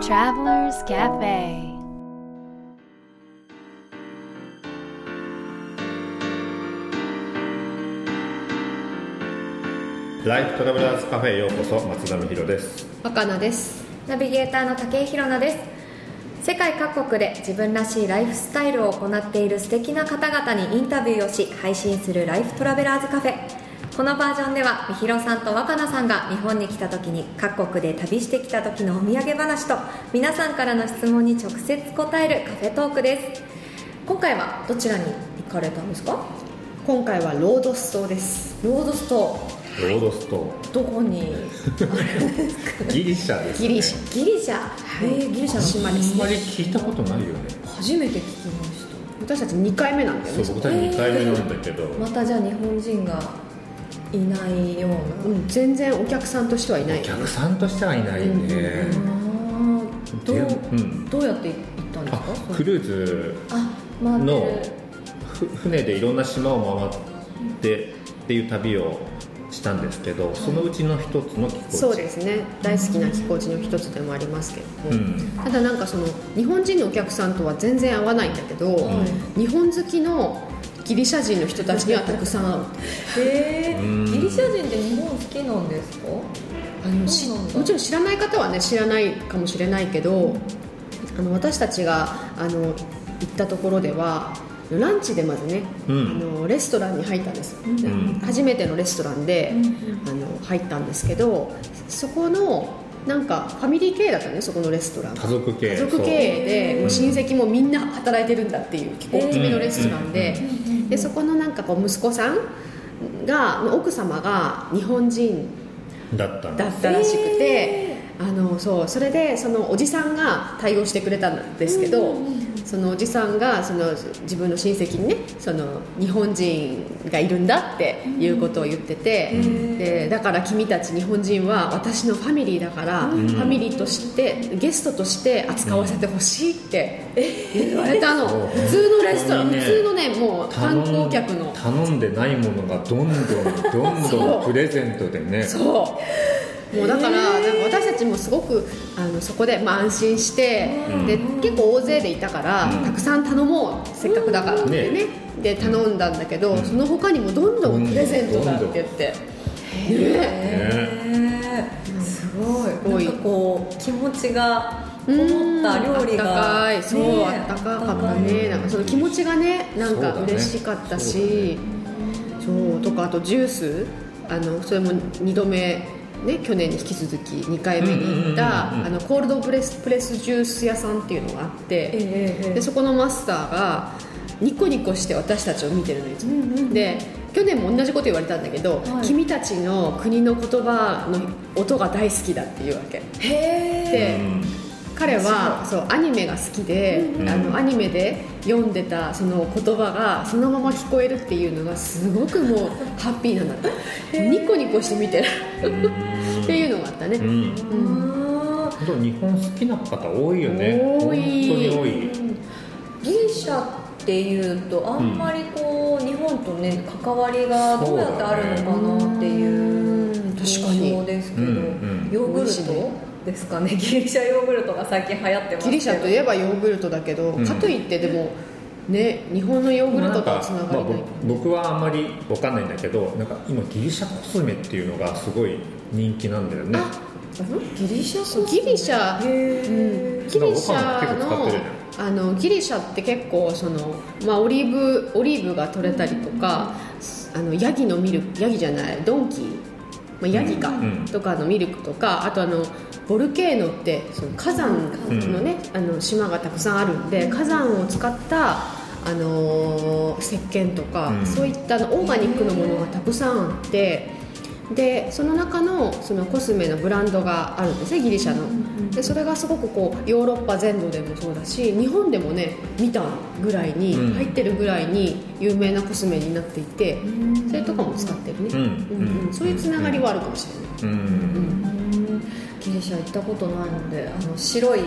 Travelers Cafe. ライフトラベラーズカフェへようこそ松田美弘です。若菜です。ナビゲーターの竹井宏奈です。世界各国で自分らしいライフスタイルを行っている素敵な方々にインタビューをし配信するライフトラベラーズカフェこのバージョンではみひろさんと若菜さんが日本に来た時に各国で旅してきた時のお土産話と皆さんからの質問に直接答えるカフェトークです。今回はどちらに行かれたんですか？今回はロードス島です。ロードストロー。ドストどこに？ギリシャです、ね、ギリシャ。ギリシャ、えーギリシャの島ですあんまりね聞いたことないよね。初めて聞きました。私たち2回目なんだよね。そう僕たち2回目なんだけど、またじゃあ日本人がいないような、うん、全然お客さんとしてはいない。お客さんとしてはいないね、あー。どう,、でうん。どうやって行ったんですあかクルーズの船でいろんな島を回ってっていう旅をしたんですけどそのうちの一つの寄港地。そうですね。大好きな寄港地の一つでもありますけども、うん。ただなんかその日本人のお客さんとは全然合わないんだけど、日本好きのギリシャ人の人たちにはたくさん会うへえうん。ギリシャ人って日本好きなんですか？あのもちろん知らない方はね知らないかもしれないけどあの私たちがあの行ったところではランチでまずね、うん。あのレストランに入ったんです、ん。初めてのレストランで、あの入ったんですけどそこのなんかファミリー経営だったねそこのレストラン。家族系家族経営でもう親戚もみんな働いてるんだっていう結構大きめのレストランで,、でそこのなんかこう息子さんがの奥様が日本人だっただったらしくて、あのそうそれでそのおじさんが対応してくれたんですけど、そのおじさんがその自分の親戚にねその日本人がいるんだっていうことを言ってて、でだから君たち日本人は私のファミリーだから、ファミリーとしてゲストとして扱わせてほしいって言われたの、う。ん普通のレストラン、ね。普通のねもう観光客の。頼んでないものがどんどんどんどんプレゼントでね。そうもうだからなんか私たちもすごくあのそこでまあ安心して、で結構大勢でいたから、うん。たくさん頼もうせっかくだからってね。ねで頼んだんだけど、その他にもどんどんプレゼントだって。言って、ねへえすごい。なんかこう気持ちがこもった料理あったがかい。そう、ねあったかかったね。なんかその気持ちがねなんか嬉しかったし。そう,、とかあとジュース。あのそれも2度目ね、去年に引き続き2回目に行ったコールドプレスプレスジュース屋さんっていうのがあって、ええええでそこのマスターがニコニコして私たちを見てるのいつも、で去年も同じこと言われたんだけど、はい。君たちの国の言葉の音が大好きだっていうわけ。へえ。で、彼はそうアニメが好きで、あのアニメで読んでたその言葉がそのまま聞こえるっていうのがすごくもうハッピーなんだってニコニコして見てるっていうのがあったね、うん。日本好きな方多いよね。多い。本当に多い。ギリシャっていうとあんまりこう、日本とね関わりがどうやってあるのかなっていううん。確かに。印象ですけど、うんうん。ヨーグルトですかね？ギリシャヨーグルトが最近流行ってますギリシャといえばヨーグルトだけど、うん。かといってでもね日本のヨーグルトとはつながまあ、りない、ぼ僕はあんまりわかんないんだけどなんか今ギリシャコスメっていうのがすごい人気なんだよね。ギリシャそうギリシャ、うん、ギリシャのあのギリシャって結構その、まあ、オリーブオリーブが取れたりとかあのヤギのミルクヤギじゃないドンキー、まあ、ヤギか、うん。うんとかのミルクとかあとあのボルケーノってその火山のね、あの島がたくさんあるんで火山を使ったあのー石鹸とか、うん。そういったオーガニックのものがたくさんあってでその中のそのコスメのブランドがあるんですねギリシャの。でそれがすごくこうヨーロッパ全土でもそうだし日本でもね見たぐらいに、うん。入ってるぐらいに有名なコスメになっていてそれとかも使ってるね、うん。うんうん。そういうつながりはあるかもしれない、うん。うん。ギリシャ行ったことないのであの白い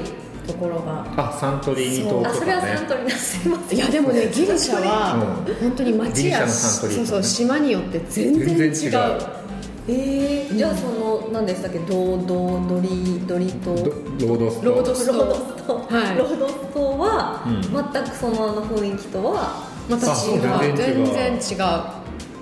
ところが。あサントリーニ島とかね。あそれはサントリーなすいませんいやでもねギリシャはうん。本当にギリシャ街やそうそう島によって全然違う。全然違うえー、じゃあその何でしたっけドドドリドリと？どロードストロードストロードスト、はい。ロードストは、うん。全くそのあの雰囲気とは、また違う全然違う。全然違う。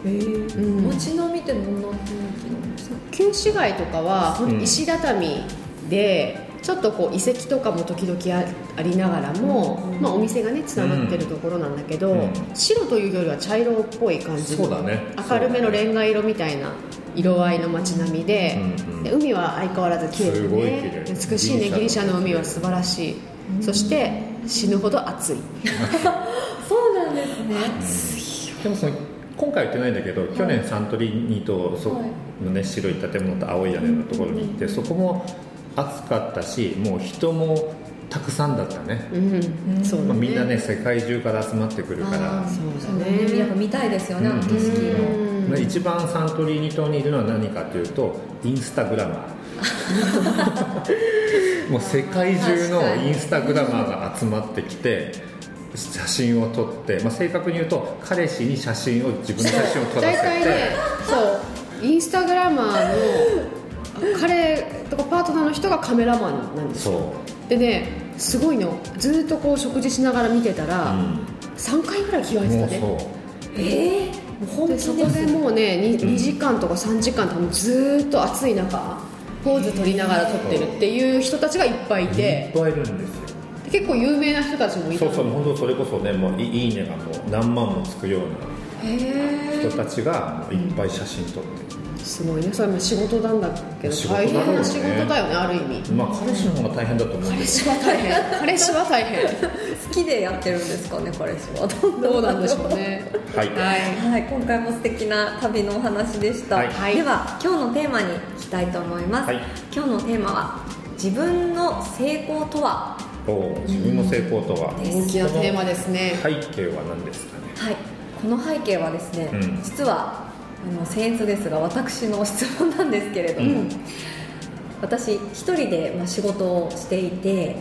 えーうん。街並みってどんな雰囲気なんですか？旧市街とかは石畳でちょっとこう遺跡とかも時々あありながらも、うん。まあ、お店がねつながってるところなんだけど、うん。白というよりは茶色っぽい感じのそうだね。明るめのレンガ色みたいな色合いの街並みで,、うんうん。で海は相変わらず綺麗ですごいね綺麗。美しいねギリシャの海。は素晴らしい、そして死ぬほど暑い。そうなんですね。でもその今回は言ってないんだけど、去年サントリーニとそはいの、ね、白い建物と青い屋根のところに行って、そこも暑かったしもう人もたくさんだったね、うん、そうだまあ、ねみんなね世界中から集まってくるから。そうそうだね。だね。やっぱ見たいですよね、あの景色うん。まあ一番サントリーニ島にいるのは何かというとインスタグラマー。もう世界中のインスタグラマーが集まってきて写真を撮って、まあ、正確に言うと彼氏に写真を自分の写真を撮らせて。大体ねそう。インスタグラマーの彼とかパートナーの人がカメラマンなんですよ。そう。でねすごいの。ずっとこう食事しながら見てたら、うん。3回ぐらい着替えてもうたねそう。ええもう本気で。そこでもうね 2, うん。2時間とか3時間多分ずっと暑い中ポーズ取りながら撮ってるっていう人たちがいっぱいいいてっぱいいるんですよ。で結構有名な人たちもいたそうそう本当それこそねもういいいねがもう何万もつくようへな人えたちがいっぱい写真撮ってすごいね。それも仕事なんだけど大変な仕事だよねある意味。まあ彼氏の方が大変だと思うけど彼氏は大変。彼氏は大変。好きでやってるんですかね彼氏は。どうなんでしょうね。はい。はい。はい、今回も素敵な旅のお話でした、はい。はい。では今日のテーマに行きたいと思います、はい。今日のテーマは自分の成功とは？お自分の成功とは？大きなテーマですね。背景は何ですかね？はい。この背景はですね、うん。実はあの僭越ですが私の質問なんですけれども、うん。私一人でまあ仕事をしていて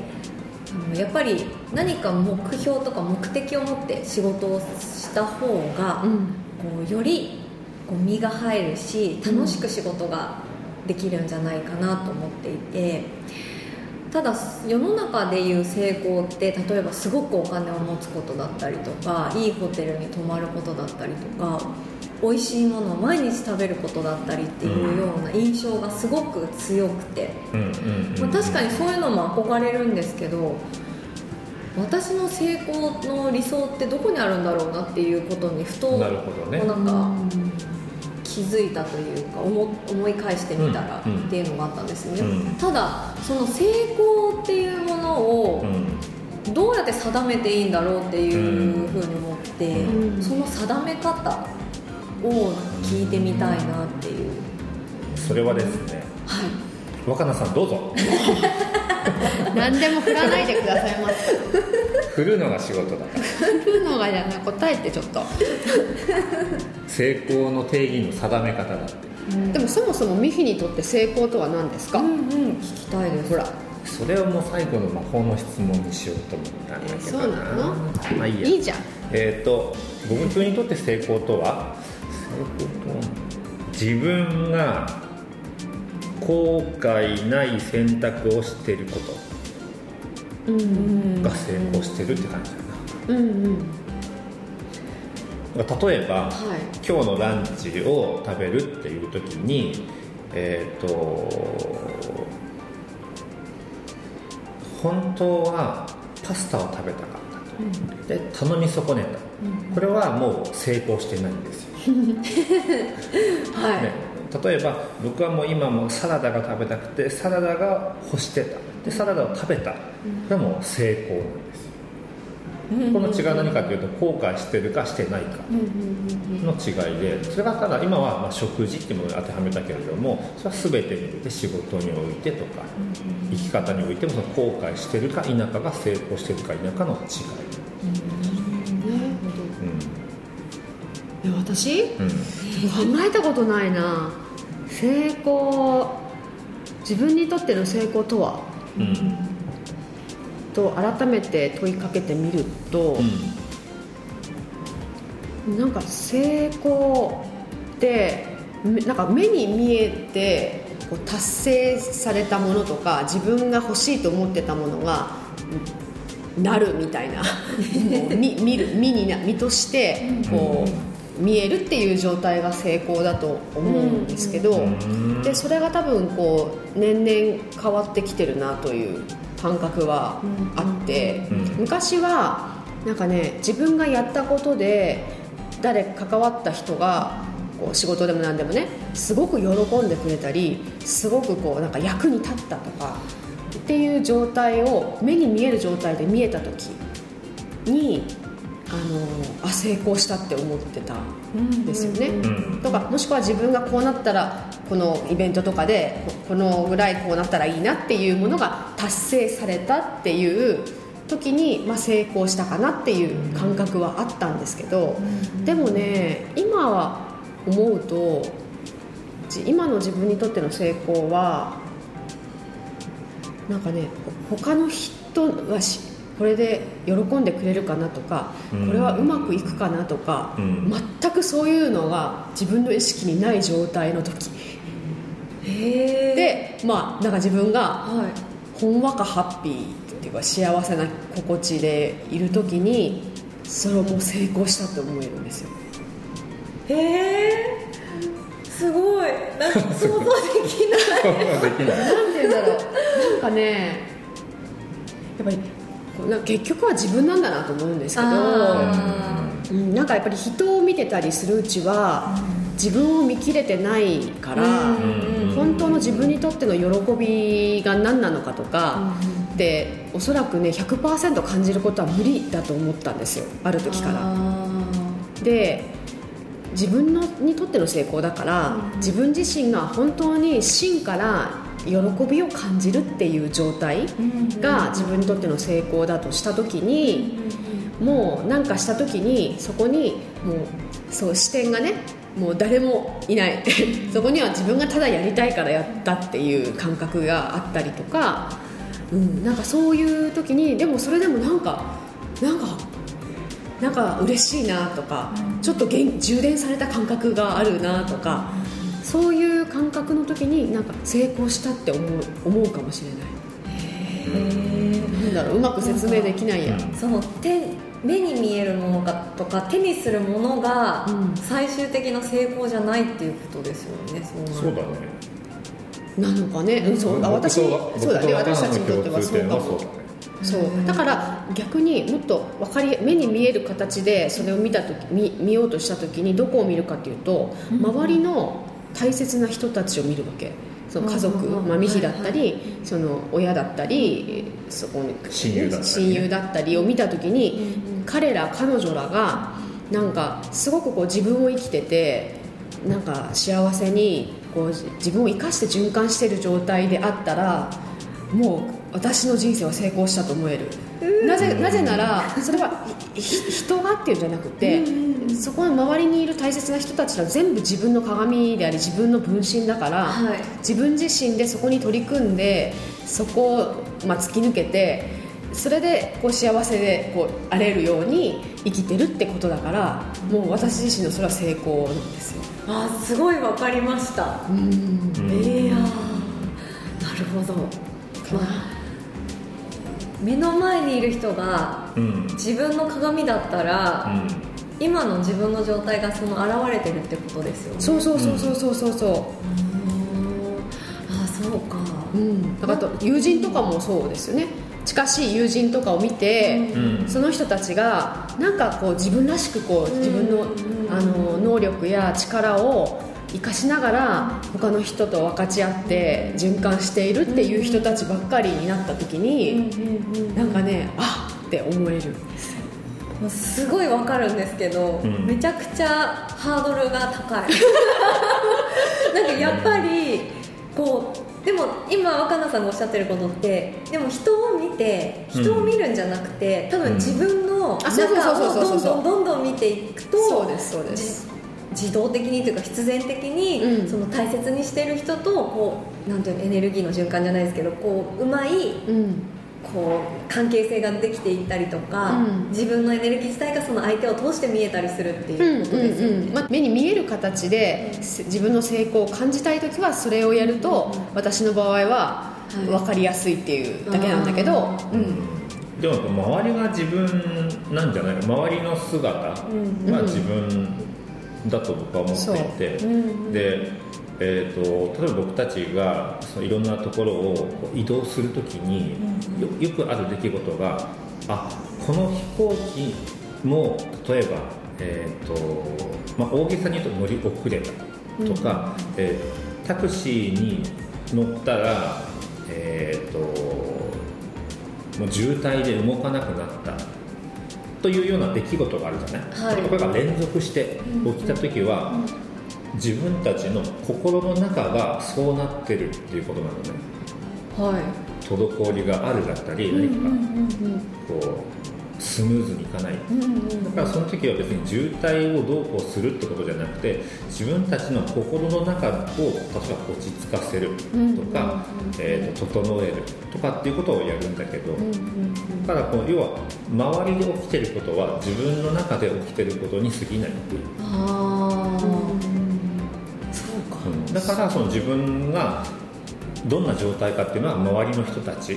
あのやっぱり何か目標とか目的を持って仕事をした方が、うん。こうよりこう身が入るし楽しく仕事ができるんじゃないかなと思っていてただ世の中でいう成功って例えばすごくお金を持つことだったりとかいいホテルに泊まることだったりとか美味しいものを毎日食べることだったりっていうような印象がすごく強くて、うんうんうんまあ、確かにそういうのも憧れるんですけど私の成功の理想ってどこにあるんだろうなっていうことにふとなるほどね。こうなんか気づいたというか思思い返してみたらうんうん。っていうのがあったんですね、うん。ただその成功っていうものをうん。どうやって定めていいんだろうっていうふうに思って、うん。その定め方を聞いてみたいなっていう、それはですねはい。若菜さんどうぞ。何でも振らないでくださいませ振るのが仕事だから。振るのがじゃない答えてちょっと。成功の定義の定め方だって。でもそもそもミヒにとって成功とは何ですか、うんうん。聞きたいです。ほら。それをもう最後の魔法の質問にしようと思ったんだけどそうなの？まあいいや。いいじゃん。えっ、と僕にとって成功とは成功とは？自分が後悔ない選択をしているこうんとが成功してるって感じだうんうん。な例えば、はい。今日のランチを食べるっていう時にえっ、と本当はパスタを食べたかったと、で頼み損ねた、これはもう成功してないんですよ、はい、ね、例えば僕はもう今もうサラダが食べたくてサラダが欲してた。でサラダを食べた。これはもう成功なんです。よ、この違いは何かというと後悔してるかしてないかの違いでそれがただ今はまあ食事っていうものに当てはめたけれどもそれは全てにおいて仕事においてとか生き方においてもその後悔してるか否かが成功してるか否かの違い、私？うん。うん考えたことないな。成功自分にとっての成功とは？うん。と改めて問いかけてみると、なんか成功ってめなんか目に見えてこう達成されたものとか自分が欲しいと思ってたものがうんなるみたいな。見見る見にな身としてこう見えるっていう状態が成功だと思うんですけど、ん。でそれが多分こう年々変わってきてるなという感覚はあって、うん。昔はなんかね自分がやったことで誰か関わった人がこう仕事でも何でもねすごく喜んでくれたりすごくこうなんか役に立ったとかっていう状態を目に見える状態で見えた時にあのあ成功したって思ってたんですよね。うんとかもしくは自分がこうなったらこのイベントとかでここのぐらいこうなったらいいなっていうものが達成されたっていう時に、まあ、成功したかなっていう感覚はあったんですけどでもね今は思うとじ今の自分にとっての成功はなんかねほ他の人はしこれで喜んでくれるかなとかうん。これはうまくいくかなとか、うん。全くそういうのが自分の意識にない状態の時。へえでまあなんか自分がはい。ほんわかハッピーっていうか幸せな心地でいる時にそれをもう成功したって思えるんですよ。へえすごい。なんか想像できない。そんなできない。なんて言うんだろう。なんかねやっぱりな結局は自分なんだなと思うんですけどあうんなんかやっぱり人を見てたりするうちは自分を見切れてないから、うん。本当の自分にとっての喜びが何なのかとか、でおそらくね100%感じることは無理だと思ったんですよある時から。あで自分のにとっての成功だから、自分自身が本当に真から喜びを感じるっていう状態ーが自分にとっての成功だとした時に、もう何かした時にそこにもうそう視点がねもう誰もいない。そこには自分がただやりたいからやったっていう感覚があったりとか、うん、なんかそういう時にでもそれでもなんかなんかなんか嬉しいなとかちょっと元充電された感覚があるなとかそういう感覚の時になんか成功したって思う思うかもしれない。なんだろううまく説明できないや、うんその手目に見えるものかとか手にするものがうん。最終的な成功じゃないっていうことですよねそうなるそうだね。なのかね、うん、そう。あ私そうだね。私たちにとってはそうかも。そうだから逆にもっと分かり目に見える形でそれを見た時見見ようとした時にどこを見るかっていうと周りの大切な人たちを見るわけ。その家族、まあ、ミヒだったり、その親だったりそこに親友だったりね。親友だったりを見た時に、彼ら彼女らがなんかすごくこう自分を生きててなんか幸せにこう自分を生かして循環してる状態であったらもう私の人生は成功したと思える。なぜなぜならそれは人がっていうんじゃなくてそこの周りにいる大切な人たちは全部自分の鏡であり自分の分身だから、はい。自分自身でそこに取り組んでそこを、まあ、突き抜けてそれでこう幸せでこうあれるように生きてるってことだからもう私自身のそれは成功なんですよ。あすごいわかりました。うん。ええやなるほど、まあ、目の前にいる人がうん。自分の鏡だったら、今の自分の状態がその現れてるってことですよね。そうそうそうそうそうそうそう。あそうか。うん、だからあと友人とかもそうですよね。近しい友人とかを見て、うん。その人たちがなんかこう自分らしくこう自分の,、あの能力や力を生かしながら他の人と分かち合って循環しているっていう人たちばっかりになった時に、なんかねあっって思えるもうすごいわかるんですけど、うん。めちゃくちゃハードルが高い。なんかやっぱりこうでも今若菜さんがおっしゃってることってでも人を見て人を見るんじゃなくて、多分自分のあそうそう中をどんどんどんどん見ていくとそうですそうです。じ自動的にというか必然的に、うん。その大切にしてる人とこうなんていうのエネルギーの循環じゃないですけどこううまいうんこう関係性ができていったりとか、うん。自分のエネルギー自体がその相手を通して見えたりするってうんいうことですよね、うんうんまあ、目に見える形でせ自分の成功を感じたい時はそれをやると私の場合ははい。分かりやすいっていうだけなんだけど、うん。でも周りが自分なんじゃないか周りの姿が自分だと僕は思っていて、うん。で、えー、と例えば僕たちがそのいろんなところを移動するときによよくある出来事があこの飛行機も例えば、えーとまあ、大げさに言うと乗り遅れたとか、えータクシーに乗ったら、えー、ともう渋滞で動かなくなったというような出来事があるじゃない、はい。これが連続して起きた時は、自分たちの心の中がそうなってるっていうことなのね。はい。滞りがあるだったり何かこうスムーズにいかない。だからその時は別に渋滞をどうこうするってことじゃなくて自分たちの心の中を例えば落ち着かせるとか、えー、と整えるとかっていうことをやるんだけど、だからこう要は周りで起きてることは自分の中で起きてることに過ぎない。っていうだからその自分がどんな状態かっていうのは周りの人たち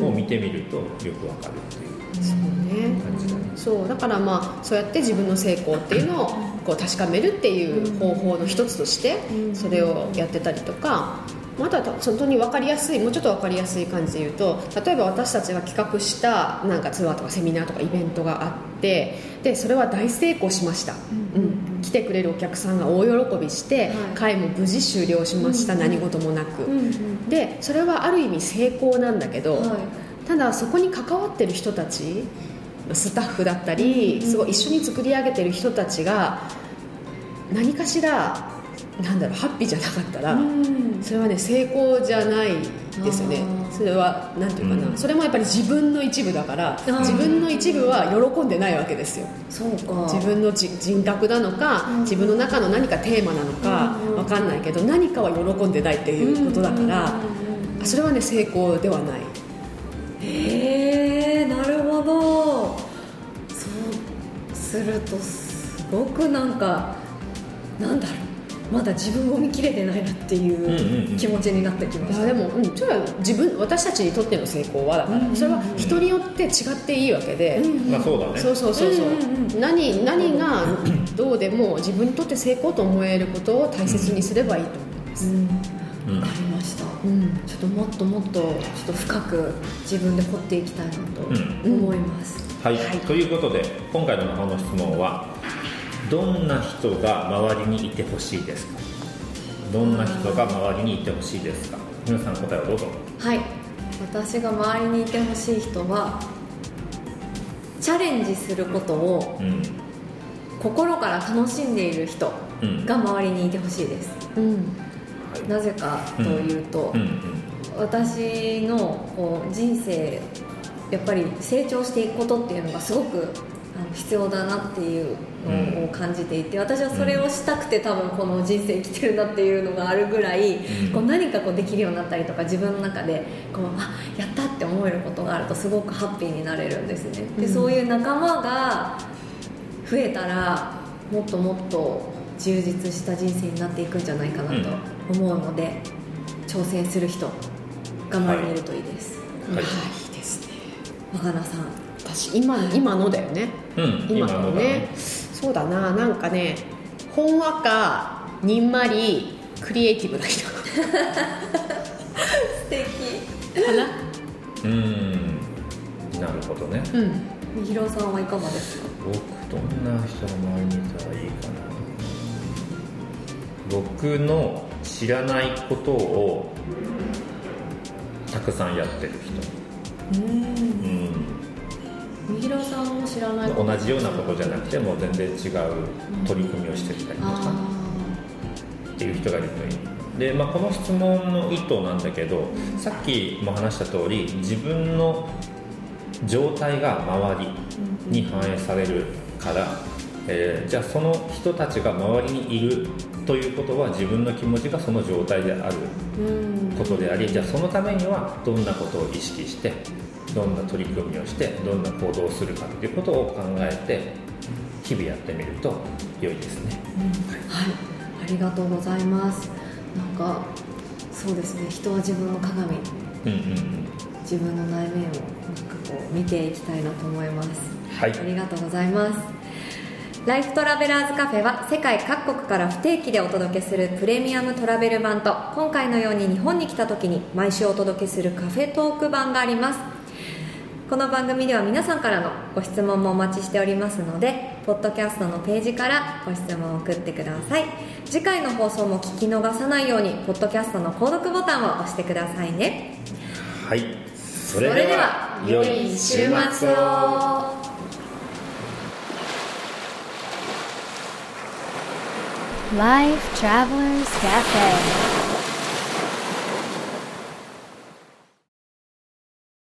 を見てみるとよくわかるっていう感じだね。そうだからまあそうやって自分の成功っていうのをこう確かめるっていう方法の一つとしてそれをやってたりとかまた本当に分かりやすいもうちょっと分かりやすい感じで言うと例えば私たちが企画したなんかツアーとかセミナーとかイベントがあってでそれは大成功しました、うん来てくれるお客さんが大喜びして、はい。会も無事終了しました、何事もなく、でそれはある意味成功なんだけど、はい。ただそこに関わってる人たちまあスタッフだったりすごい一緒に作り上げてる人たちが何かしらなんだろうハッピーじゃなかったら、それはね成功じゃないですよね。それはなんていうかな、うん。それもやっぱり自分の一部だからー自分の一部は喜んでないわけですよ。そうか。自分のじ人格なのか自分の中の何かテーマなのかうん。わかんないけど何かは喜んでないっていうことだからそれはね成功ではない。へえなるほど。そうするとすごくなんかなんだろうまだ自分を見切れてないなっていんうんううん。気持ちになってきました、いやでも、うん、それは自分私たちにとっての成功はだから、うん。それは人によって違っていいわけで、まあそうだね。そうそうそうそう,、うんうんう何何がどうでも自分にとって成功と思えることを大切にすればいいと思います、うん。うん。わかりました、うん。ちょっともっともっとちょっと深く自分で掘っていきたいなと思います、はい、ということで今回の魔法の質問はどんな人が周りにいてほしいですか？どんな人が周りにいてほしいですか？皆さん答えをどうぞ。はい。私が周りにいてほしい人はチャレンジすることをうん。心から楽しんでいる人うん。が周りにいてほしいです。うん。はい。なぜかというと、うん。うん。私のこう人生やっぱり成長していくことっていうのがすごく必要だなっていうのを感じていて私はそれをしたくて多分この人生生きてるなっていうのがあるぐらい、うん。こう何かこうできるようになったりとか自分の中でこうあやったって思えることがあるとすごくハッピーになれるんですね。で、うん。そういう仲間が増えたらもっともっと充実した人生になっていくんじゃないかなと思うので、挑戦する人が周りにいるといいです、はい。いいですね。若菜さん私今今のだよね。うん今のね。ね。そうだな。なんかねほんわかにんまりクリエイティブな人。素敵。かな？うん。なるほどね。うん。みひろさんはいかがですか？僕どんな人が周りにいたらいいかな。僕の知らないことをたくさんやってる人。うん。みひろさんも知らない同じようなことじゃなくても全然違う取り組みをしてたりとかあっていう人がいるといい。で、まあ、この質問の意図なんだけどさっきも話した通り自分の状態が周りに反映されるから、えーじゃあその人たちが周りにいるということは自分の気持ちがその状態であることでありじゃあそのためにはどんなことを意識してどんな取り組みをしてどんな行動をするかっていうことを考えて日々やってみると良いですね、はい。ありがとうございます。なんかそうですね。人は自分の鏡。うんうんうん。自分の内面をなんかこう見ていきたいなと思います。はい。ありがとうございます。ライフトラベラーズカフェは世界各国から不定期でお届けするプレミアムトラベル版と今回のように日本に来た時に毎週お届けするカフェトーク版がありますこの番組では皆さんからのご質問もお待ちしておりますのでポッドキャストのページからご質問を送ってください。次回の放送も聞き逃さないようにポッドキャストの購読ボタンを押してくださいね。はい。それでは良い週末を。Life Travelers Cafe